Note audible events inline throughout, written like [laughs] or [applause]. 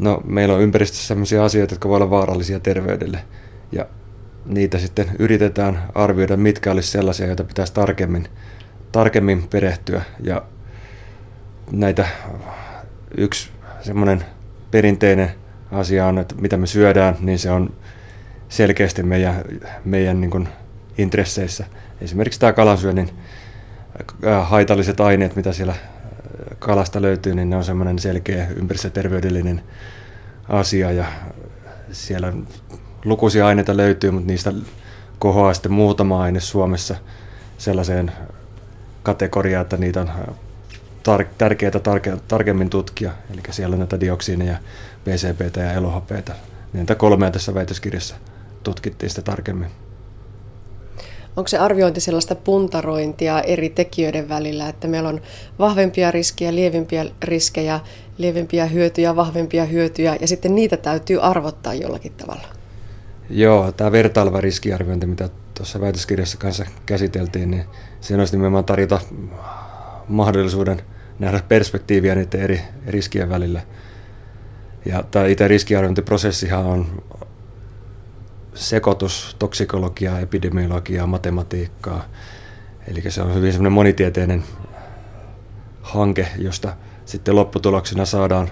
No, meillä on ympäristössä sellaisia asioita, jotka voivat olla vaarallisia terveydelle. Ja niitä sitten yritetään arvioida, mitkä olisi sellaisia, joita pitäisi tarkemmin, tarkemmin perehtyä. Ja näitä yksi semmoinen perinteinen asia on, että mitä me syödään, niin se on selkeästi meidän, meidän niin kuin intresseissä. Esimerkiksi tämä kalansyönnin haitalliset aineet, mitä siellä kalasta löytyy, niin ne on semmoinen selkeä ympäristöterveydellinen asia ja siellä lukuisia aineita löytyy, mutta niistä kohoaa sitten muutama aine Suomessa sellaiseen kategoriaan, että niitä on tar- tärkeää tarke- tarkemmin tutkia. Eli siellä on näitä dioksiineja, PCBtä ja elohapeita. Niitä kolmea tässä väitöskirjassa tutkittiin sitä tarkemmin. Onko se arviointi sellaista puntarointia eri tekijöiden välillä, että meillä on vahvempia riskejä, lievimpiä riskejä, lievimpiä hyötyjä, vahvempia hyötyjä, ja sitten niitä täytyy arvottaa jollakin tavalla? Joo, tämä vertaileva riskiarviointi, mitä tuossa väitöskirjassa kanssa käsiteltiin, niin siinä olisi nimenomaan tarjota mahdollisuuden nähdä perspektiiviä niiden eri riskien välillä. Ja tämä itse riskiarviointiprosessihan on sekoitus toksikologiaa, epidemiologiaa, matematiikkaa. Eli se on hyvin semmoinen monitieteinen hanke, josta sitten lopputuloksena saadaan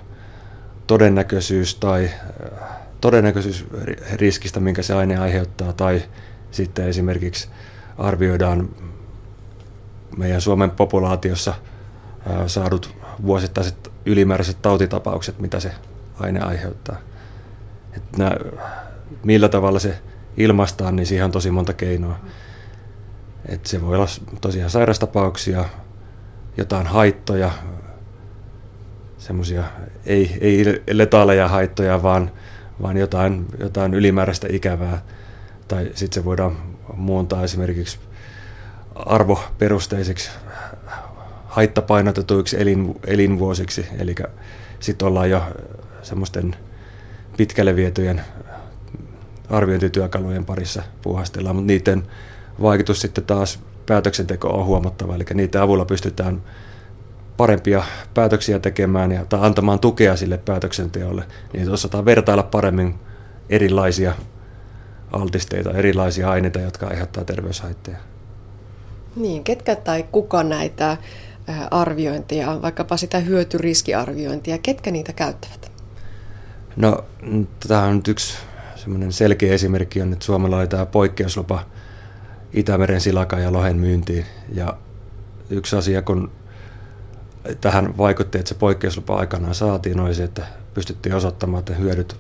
todennäköisyys tai äh, todennäköisyys riskistä, minkä se aine aiheuttaa, tai sitten esimerkiksi arvioidaan meidän Suomen populaatiossa äh, saadut vuosittaiset ylimääräiset tautitapaukset, mitä se aine aiheuttaa. Että nämä millä tavalla se ilmaistaan, niin siihen on tosi monta keinoa. Et se voi olla tosiaan sairastapauksia, jotain haittoja, semmoisia ei, ei letaaleja haittoja, vaan, vaan jotain, jotain ylimääräistä ikävää. Tai sitten se voidaan muuntaa esimerkiksi arvoperusteiseksi haittapainotetuiksi elin, elinvuosiksi. Eli sitten ollaan jo semmoisten pitkälle vietyjen arviointityökalujen parissa puuhastellaan, mutta niiden vaikutus sitten taas päätöksenteko on huomattava, eli niiden avulla pystytään parempia päätöksiä tekemään ja tai antamaan tukea sille päätöksenteolle, niin osataan vertailla paremmin erilaisia altisteita, erilaisia aineita, jotka aiheuttaa terveyshaitteja. Niin, ketkä tai kuka näitä arviointia, vaikkapa sitä hyötyriskiarviointia, ketkä niitä käyttävät? No, tämä on nyt yksi semmoinen selkeä esimerkki on, että Suomella oli tämä poikkeuslupa Itämeren silaka ja lohen myyntiin. Ja yksi asia, kun tähän vaikutti, että se poikkeuslupa aikanaan saatiin, oli se, että pystyttiin osoittamaan, että hyödyt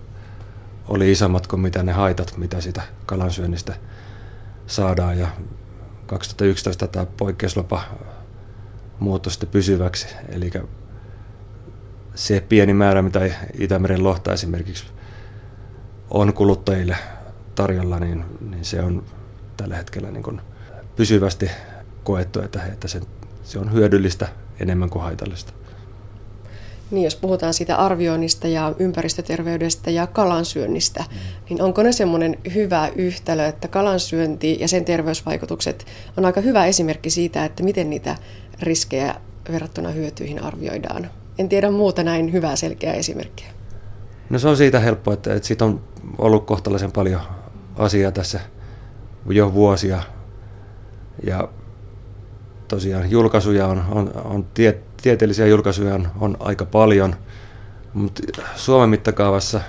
oli isommat kuin mitä ne haitat, mitä sitä kalansyönnistä saadaan. Ja 2011 tämä poikkeuslupa muuttui sitten pysyväksi. Eli se pieni määrä, mitä Itämeren lohta esimerkiksi on kuluttajille tarjolla, niin, niin se on tällä hetkellä niin kuin pysyvästi koettu, että, että se, se on hyödyllistä enemmän kuin haitallista. Niin, jos puhutaan siitä arvioinnista ja ympäristöterveydestä ja kalansyönnistä, niin onko ne semmoinen hyvä yhtälö, että kalansyönti ja sen terveysvaikutukset on aika hyvä esimerkki siitä, että miten niitä riskejä verrattuna hyötyihin arvioidaan? En tiedä muuta näin hyvää selkeää esimerkkiä. No se on siitä helppo, että, että siitä on ollut kohtalaisen paljon asiaa tässä jo vuosia. Ja tosiaan julkaisuja on, on, on tie, tieteellisiä julkaisuja on, on aika paljon, mutta Suomen mittakaavassa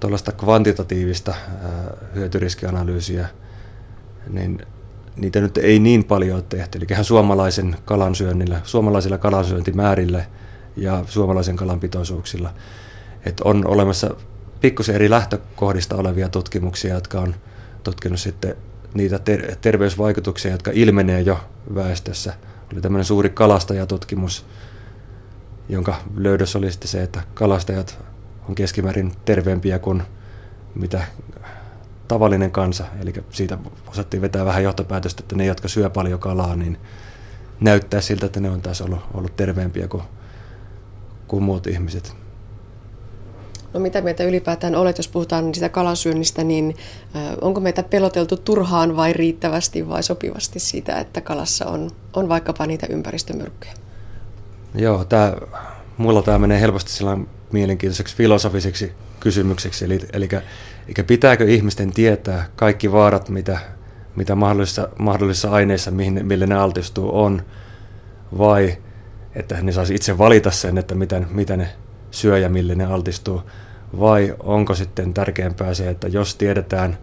tuollaista kvantitatiivista ää, hyötyriskianalyysiä, niin niitä nyt ei niin paljon ole tehty. Eli suomalaisen kalansyönnillä, suomalaisilla kalansyöntimäärillä ja suomalaisen kalanpitoisuuksilla – että on olemassa pikkusen eri lähtökohdista olevia tutkimuksia, jotka on tutkinut sitten niitä ter- terveysvaikutuksia, jotka ilmenee jo väestössä. Oli tämmöinen suuri kalastajatutkimus, jonka löydös oli sitten se, että kalastajat on keskimäärin terveempiä kuin mitä tavallinen kansa. Eli siitä osattiin vetää vähän johtopäätöstä, että ne, jotka syö paljon kalaa, niin näyttää siltä, että ne on taas ollut, ollut terveempiä kuin, kuin muut ihmiset. No mitä mieltä ylipäätään olet, jos puhutaan sitä kalansyönnistä, niin onko meitä peloteltu turhaan vai riittävästi vai sopivasti siitä, että kalassa on, on vaikkapa niitä ympäristömyrkkyjä? Joo, tämä mulla tämä menee helposti sellainen mielenkiintoiseksi filosofiseksi kysymykseksi, eli, eli, eli pitääkö ihmisten tietää kaikki vaarat, mitä, mitä mahdollisissa, mahdollisissa aineissa, mihin, mille ne altistuu, on, vai että ne saisi itse valita sen, että mitä, mitä ne syö ja mille ne altistuu, vai onko sitten tärkeämpää se, että jos tiedetään,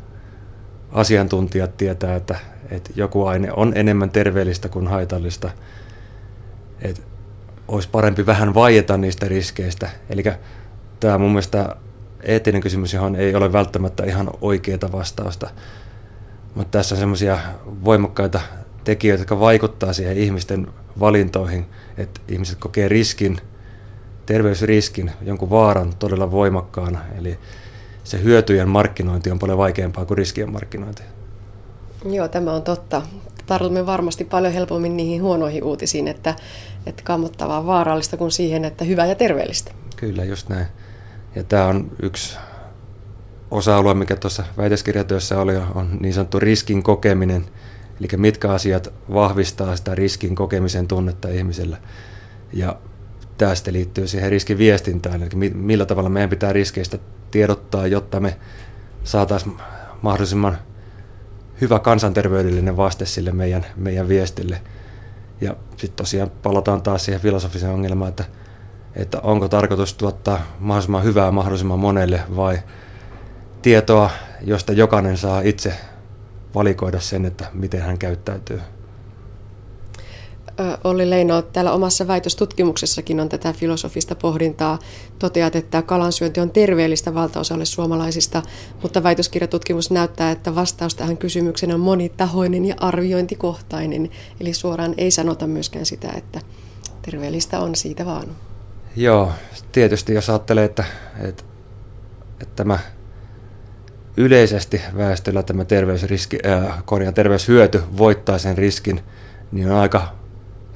asiantuntijat tietää, että, että joku aine on enemmän terveellistä kuin haitallista, että olisi parempi vähän vaieta niistä riskeistä. Eli tämä mun mielestä eettinen kysymys, johon ei ole välttämättä ihan oikeaa vastausta. Mutta tässä on semmoisia voimakkaita tekijöitä, jotka vaikuttaa siihen ihmisten valintoihin, että ihmiset kokee riskin, terveysriskin, jonkun vaaran todella voimakkaana. Eli se hyötyjen markkinointi on paljon vaikeampaa kuin riskien markkinointi. Joo, tämä on totta. Tartumme varmasti paljon helpommin niihin huonoihin uutisiin, että, että kammottavaa vaarallista kuin siihen, että hyvää ja terveellistä. Kyllä, just näin. Ja tämä on yksi osa-alue, mikä tuossa väitöskirjatyössä oli, on niin sanottu riskin kokeminen. Eli mitkä asiat vahvistaa sitä riskin kokemisen tunnetta ihmisellä. Ja tästä liittyy siihen riskin viestintään, eli millä tavalla meidän pitää riskeistä tiedottaa, jotta me saataisiin mahdollisimman hyvä kansanterveydellinen vaste sille meidän, meidän viestille. Ja sitten tosiaan palataan taas siihen filosofiseen ongelmaan, että, että onko tarkoitus tuottaa mahdollisimman hyvää mahdollisimman monelle vai tietoa, josta jokainen saa itse valikoida sen, että miten hän käyttäytyy. Olli Leino, täällä omassa väitöstutkimuksessakin on tätä filosofista pohdintaa. Toteat, että kalansyönti on terveellistä valtaosalle suomalaisista, mutta väitöskirjatutkimus näyttää, että vastaus tähän kysymykseen on monitahoinen ja arviointikohtainen. Eli suoraan ei sanota myöskään sitä, että terveellistä on siitä vaan. Joo, tietysti jos ajattelee, että, että, että tämä yleisesti väestöllä tämä terveysriski, äh, korjaan, terveyshyöty voittaa sen riskin, niin on aika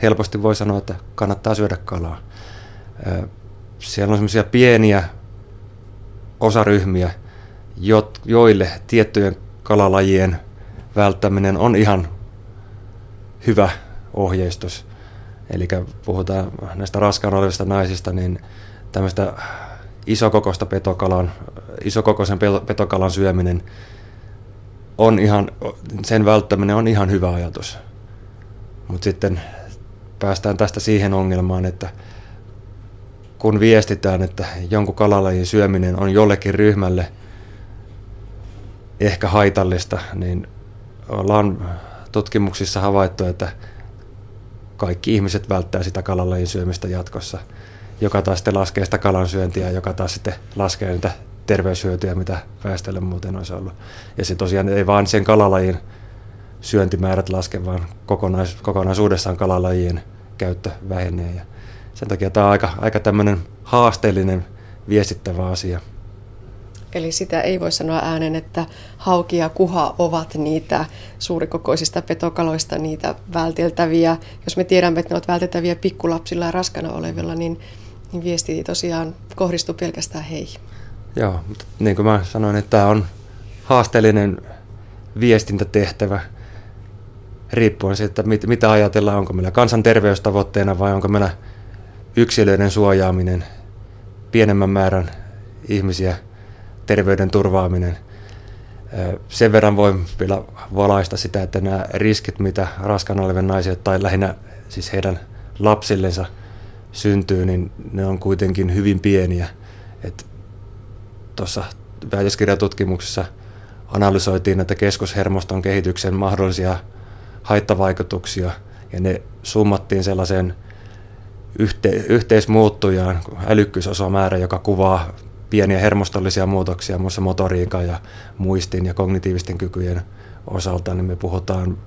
helposti voi sanoa, että kannattaa syödä kalaa. Siellä on semmoisia pieniä osaryhmiä, joille tiettyjen kalalajien välttäminen on ihan hyvä ohjeistus. Eli puhutaan näistä raskaan olevista naisista, niin tämmöistä isokokoista petokalan, isokokoisen petokalan syöminen on ihan, sen välttäminen on ihan hyvä ajatus. Mutta sitten päästään tästä siihen ongelmaan, että kun viestitään, että jonkun kalalajin syöminen on jollekin ryhmälle ehkä haitallista, niin ollaan tutkimuksissa havaittu, että kaikki ihmiset välttää sitä kalalajin syömistä jatkossa, joka taas sitten laskee sitä kalan syöntiä, joka taas sitten laskee niitä terveyshyötyjä, mitä väestölle muuten olisi ollut. Ja se tosiaan ei vaan sen kalalajin syöntimäärät laske, vaan kokonais, kokonaisuudessaan kalalajien käyttö vähenee. Ja sen takia tämä on aika, aika tämmöinen haasteellinen viestittävä asia. Eli sitä ei voi sanoa äänen, että hauki ja kuha ovat niitä suurikokoisista petokaloista, niitä välteltäviä. Jos me tiedämme, että ne ovat välteltäviä pikkulapsilla ja raskana olevilla, niin, niin viesti tosiaan kohdistuu pelkästään heihin. Joo, mutta niin kuin mä sanoin, että tämä on haasteellinen viestintätehtävä – riippuen siitä, että mitä ajatellaan, onko meillä kansanterveystavoitteena vai onko meillä yksilöiden suojaaminen, pienemmän määrän ihmisiä, terveyden turvaaminen. Sen verran voi vielä valaista sitä, että nämä riskit, mitä raskaana olevien naisia tai lähinnä siis heidän lapsillensa syntyy, niin ne on kuitenkin hyvin pieniä. Tuossa väitöskirjatutkimuksessa analysoitiin näitä keskushermoston kehityksen mahdollisia haittavaikutuksia ja ne summattiin sellaiseen yhte, yhteismuuttujaan, älykkyysosamäärä, joka kuvaa pieniä hermostollisia muutoksia muassa motoriikan ja muistin ja kognitiivisten kykyjen osalta, niin me puhutaan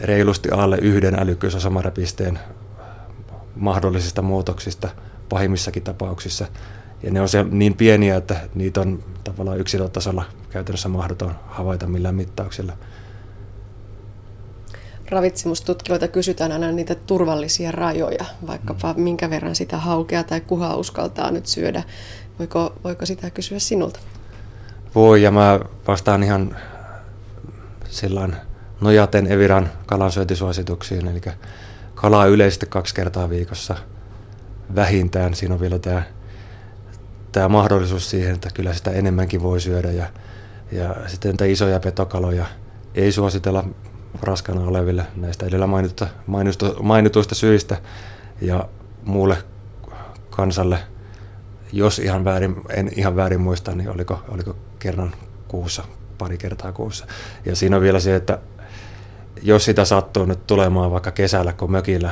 reilusti alle yhden älykkyysosamääräpisteen mahdollisista muutoksista pahimmissakin tapauksissa. Ja ne on se niin pieniä, että niitä on tavallaan yksilötasolla käytännössä mahdoton havaita millään mittauksilla ravitsemustutkijoilta kysytään aina niitä turvallisia rajoja, vaikkapa mm. minkä verran sitä haukea tai kuhaa uskaltaa nyt syödä. Voiko, voiko sitä kysyä sinulta? Voi, ja mä vastaan ihan silloin nojaten Eviran kalansyöntisuosituksiin, eli kalaa yleisesti kaksi kertaa viikossa. vähintään. Siinä on vielä tämä, tämä mahdollisuus siihen, että kyllä sitä enemmänkin voi syödä. Ja, ja sitten näitä isoja petokaloja ei suositella raskana oleville näistä edellä mainituista, mainituista syistä. Ja muulle kansalle, jos ihan väärin, en ihan väärin muista, niin oliko, oliko kerran kuussa, pari kertaa kuussa. Ja siinä on vielä se, että jos sitä sattuu nyt tulemaan vaikka kesällä, kun mökillä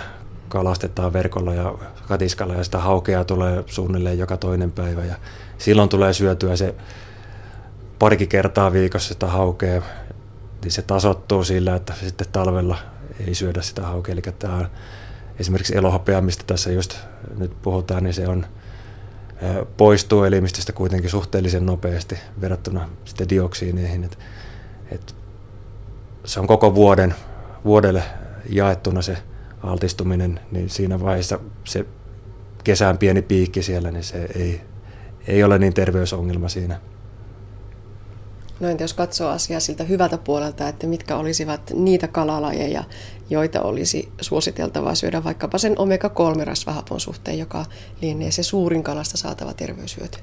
kalastetaan verkolla ja katiskalla ja sitä haukea tulee suunnilleen joka toinen päivä ja silloin tulee syötyä se parikin kertaa viikossa sitä haukea, niin se tasottuu sillä, että sitten talvella ei syödä sitä haukea. Eli tämä on esimerkiksi elohopea, mistä tässä just nyt puhutaan, niin se on poistuu elimistöstä kuitenkin suhteellisen nopeasti verrattuna sitten dioksiineihin. Et, et se on koko vuoden, vuodelle jaettuna se altistuminen, niin siinä vaiheessa se kesän pieni piikki siellä, niin se ei, ei ole niin terveysongelma siinä. No entä jos katsoo asiaa siltä hyvältä puolelta, että mitkä olisivat niitä kalalajeja, joita olisi suositeltavaa syödä vaikkapa sen omega-3 rasvahapon suhteen, joka lienee se suurin kalasta saatava terveyshyöty?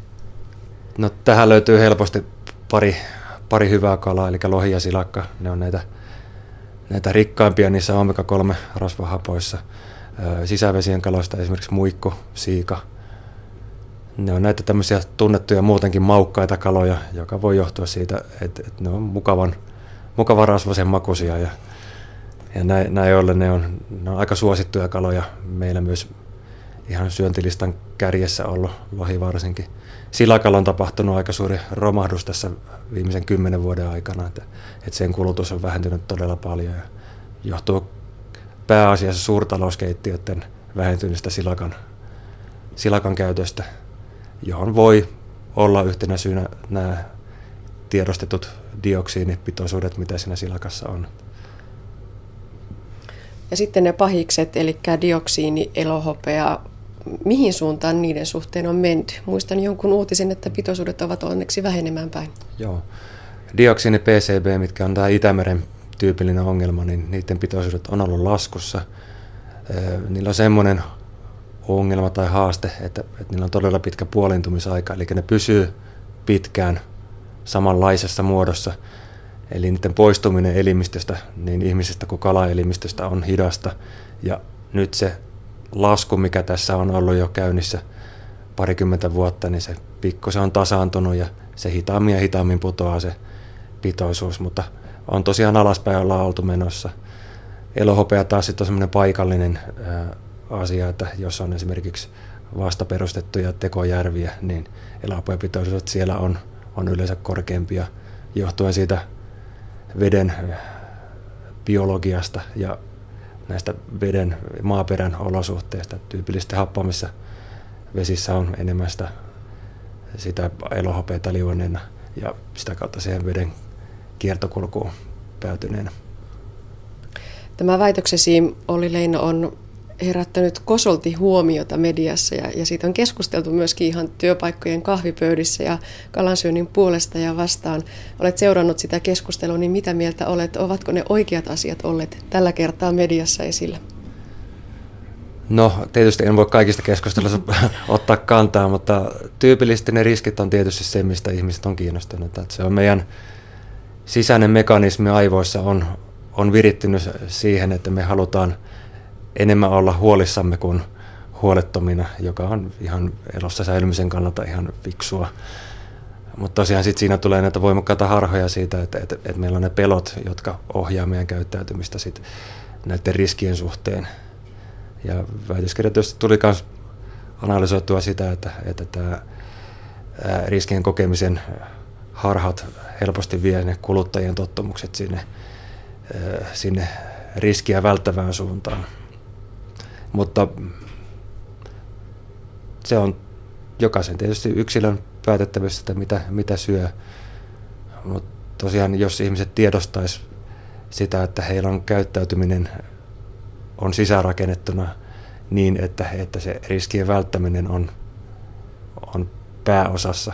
No tähän löytyy helposti pari, pari hyvää kalaa, eli lohi ja silakka. Ne on näitä, näitä rikkaimpia niissä omega-3 rasvahapoissa. Sisävesien kaloista esimerkiksi muikku, siika – ne on näitä tämmöisiä tunnettuja muutenkin maukkaita kaloja, joka voi johtua siitä, että, että ne on mukavan, mukavan rasvasen makuisia ja, ja näin, näin ollen ne on, ne on aika suosittuja kaloja meillä myös ihan syöntilistan kärjessä ollut, lohi varsinkin. Silakalla on tapahtunut aika suuri romahdus tässä viimeisen kymmenen vuoden aikana, että, että sen kulutus on vähentynyt todella paljon ja johtuu pääasiassa suurtalouskeittiöiden vähentyneestä silakan, silakan käytöstä – johon voi olla yhtenä syynä nämä tiedostetut dioksiinipitoisuudet, mitä siinä silakassa on. Ja sitten ne pahikset, eli dioksiini, elohopea, mihin suuntaan niiden suhteen on menty? Muistan jonkun uutisen, että pitoisuudet ovat onneksi vähenemään päin. Joo. Dioksiini PCB, mitkä on tämä Itämeren tyypillinen ongelma, niin niiden pitoisuudet on ollut laskussa. Niillä on semmoinen ongelma tai haaste, että, että niillä on todella pitkä puolintumisaika, eli ne pysyy pitkään samanlaisessa muodossa. Eli niiden poistuminen elimistöstä, niin ihmisestä kuin kalaelimistöstä on hidasta. Ja nyt se lasku, mikä tässä on ollut jo käynnissä parikymmentä vuotta, niin se pikkusen on tasaantunut ja se hitaammin ja hitaammin putoaa se pitoisuus, mutta on tosiaan alaspäin ollaan oltu menossa. Elohopea taas sitten on semmoinen paikallinen asia, että jos on esimerkiksi vasta perustettuja tekojärviä, niin eläinpitoisuudet siellä on, on yleensä korkeampia johtuen siitä veden biologiasta ja näistä veden maaperän olosuhteista. Tyypillisesti happamissa vesissä on enemmän sitä, sitä elohopeita liuenneena ja sitä kautta siihen veden kiertokulkuun päätyneenä. Tämä väitöksesi, oli Leino, on herättänyt kosolti huomiota mediassa ja, ja siitä on keskusteltu myöskin ihan työpaikkojen kahvipöydissä ja kalansyönnin puolesta ja vastaan. Olet seurannut sitä keskustelua, niin mitä mieltä olet? Ovatko ne oikeat asiat olleet tällä kertaa mediassa esillä? No tietysti en voi kaikista keskustelussa [laughs] ottaa kantaa, mutta tyypillisesti ne riskit on tietysti se, mistä ihmiset on kiinnostuneet. Että se on meidän sisäinen mekanismi aivoissa on, on virittynyt siihen, että me halutaan – enemmän olla huolissamme kuin huolettomina, joka on ihan elossa säilymisen kannalta ihan fiksua. Mutta tosiaan sit siinä tulee näitä voimakkaita harhoja siitä, että, että, että meillä on ne pelot, jotka ohjaa meidän käyttäytymistä sit näiden riskien suhteen. Ja väitöskirjoitusta tuli myös analysoitua sitä, että, että tämä riskien kokemisen harhat helposti vie ne kuluttajien tottumukset sinne, sinne riskiä välttävään suuntaan. Mutta se on jokaisen tietysti yksilön päätettävissä, että mitä, mitä syö. Mutta tosiaan, jos ihmiset tiedostaisi sitä, että heillä on käyttäytyminen on sisäänrakennettuna niin, että, että se riskien välttäminen on, on pääosassa.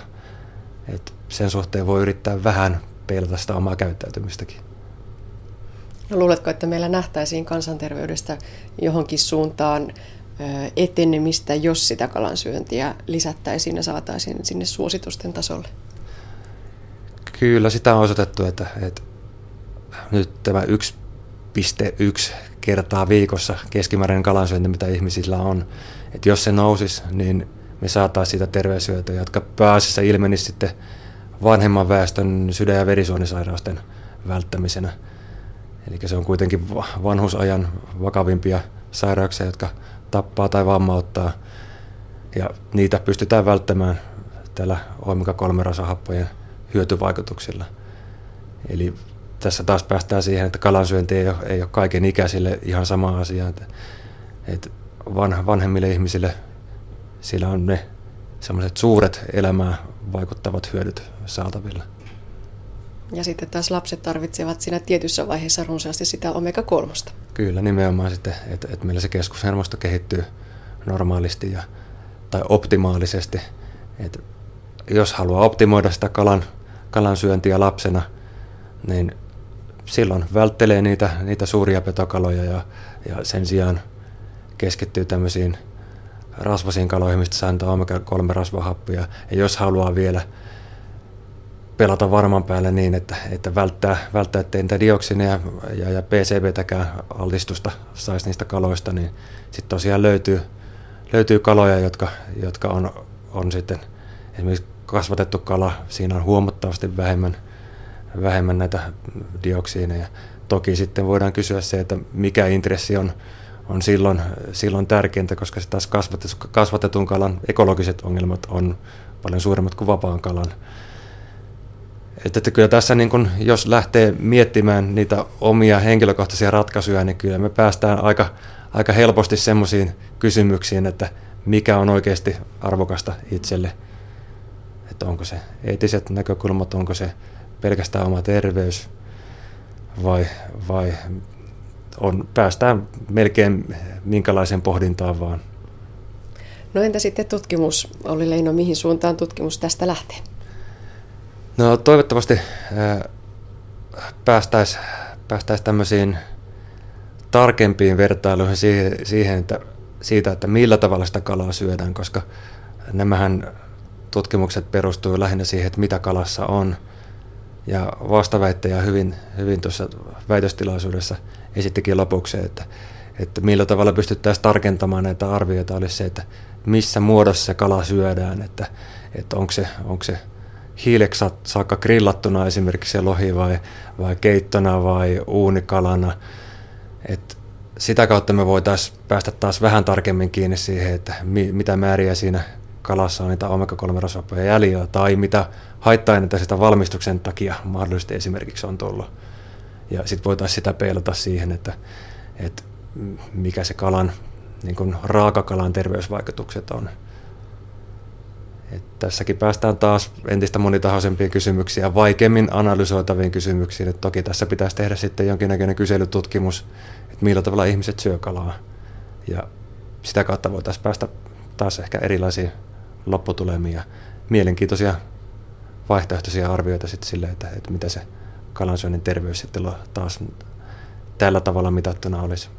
Et sen suhteen voi yrittää vähän peilata sitä omaa käyttäytymistäkin. No, luuletko, että meillä nähtäisiin kansanterveydestä johonkin suuntaan etenemistä, jos sitä kalansyöntiä lisättäisiin ja saataisiin sinne suositusten tasolle? Kyllä, sitä on osoitettu, että, että nyt tämä 1,1 kertaa viikossa keskimääräinen kalansyönti, mitä ihmisillä on, että jos se nousisi, niin me saataisiin siitä terveyshyötyä, jotka pääasiassa ilmenisi sitten vanhemman väestön sydän- ja verisuonisairausten välttämisenä. Eli se on kuitenkin vanhusajan vakavimpia sairauksia, jotka tappaa tai vammauttaa. Ja niitä pystytään välttämään tällä omega-3 rasahappojen hyötyvaikutuksilla. Eli tässä taas päästään siihen, että kalansyönti ei ole, ei ole kaiken ikäisille ihan sama asia. Että, että vanhemmille ihmisille sillä on ne semmoiset suuret elämää vaikuttavat hyödyt saatavilla. Ja sitten taas lapset tarvitsevat siinä tietyssä vaiheessa runsaasti sitä omega-3. Kyllä, nimenomaan sitten, että, että meillä se keskushermosto kehittyy normaalisti ja, tai optimaalisesti. Että jos haluaa optimoida sitä kalan, kalan syöntiä lapsena, niin silloin välttelee niitä, niitä suuria petokaloja ja, ja sen sijaan keskittyy tämmöisiin rasvasiin kaloihin, mistä saa omega-3 rasvahappia. Ja jos haluaa vielä pelata varman päälle niin, että, että välttää, välttää ettei niitä dioksineja ja, ja PCBtäkään altistusta saisi niistä kaloista, niin sitten tosiaan löytyy, löytyy kaloja, jotka, jotka on, on sitten esimerkiksi kasvatettu kala, siinä on huomattavasti vähemmän, vähemmän näitä dioksiineja. Toki sitten voidaan kysyä se, että mikä intressi on, on silloin, silloin tärkeintä, koska taas kasvatetun kalan ekologiset ongelmat on paljon suuremmat kuin vapaan kalan. Että, että kyllä tässä niin kun, jos lähtee miettimään niitä omia henkilökohtaisia ratkaisuja, niin kyllä me päästään aika, aika helposti semmoisiin kysymyksiin, että mikä on oikeasti arvokasta itselle. Että onko se eettiset näkökulmat, onko se pelkästään oma terveys vai, vai on, päästään melkein minkälaiseen pohdintaan vaan. No entä sitten tutkimus, oli Leino, mihin suuntaan tutkimus tästä lähtee? No toivottavasti päästäisiin päästäis tämmöisiin tarkempiin vertailuihin siihen, siihen että, siitä, että millä tavalla sitä kalaa syödään, koska nämähän tutkimukset perustuu lähinnä siihen, että mitä kalassa on. Ja vastaväittäjä hyvin, hyvin tuossa väitöstilaisuudessa esittikin lopuksi, että, että millä tavalla pystyttäisiin tarkentamaan näitä arvioita, olisi se, että missä muodossa se kala syödään, että, että onko se, onko se hiileksi saakka grillattuna esimerkiksi se lohi vai, vai keittona vai uunikalana. Et sitä kautta me voitaisiin päästä taas vähän tarkemmin kiinni siihen, että mi, mitä määriä siinä kalassa on niitä omega-3 rasvappoja jäljellä tai mitä haitta-aineita sitä valmistuksen takia mahdollisesti esimerkiksi on tullut. Ja sitten voitaisiin sitä peilata siihen, että, että mikä se kalan, niin kuin raakakalan terveysvaikutukset on. Et tässäkin päästään taas entistä monitahoisempiin kysymyksiin ja vaikeammin analysoitaviin kysymyksiin. Et toki tässä pitäisi tehdä sitten jonkinnäköinen kyselytutkimus, että millä tavalla ihmiset syö kalaa. Ja sitä kautta voitaisiin päästä taas ehkä erilaisiin lopputulemiin ja mielenkiintoisia vaihtoehtoisia arvioita sitten sille, että, että mitä se kalansyönnin terveys sitten taas tällä tavalla mitattuna olisi.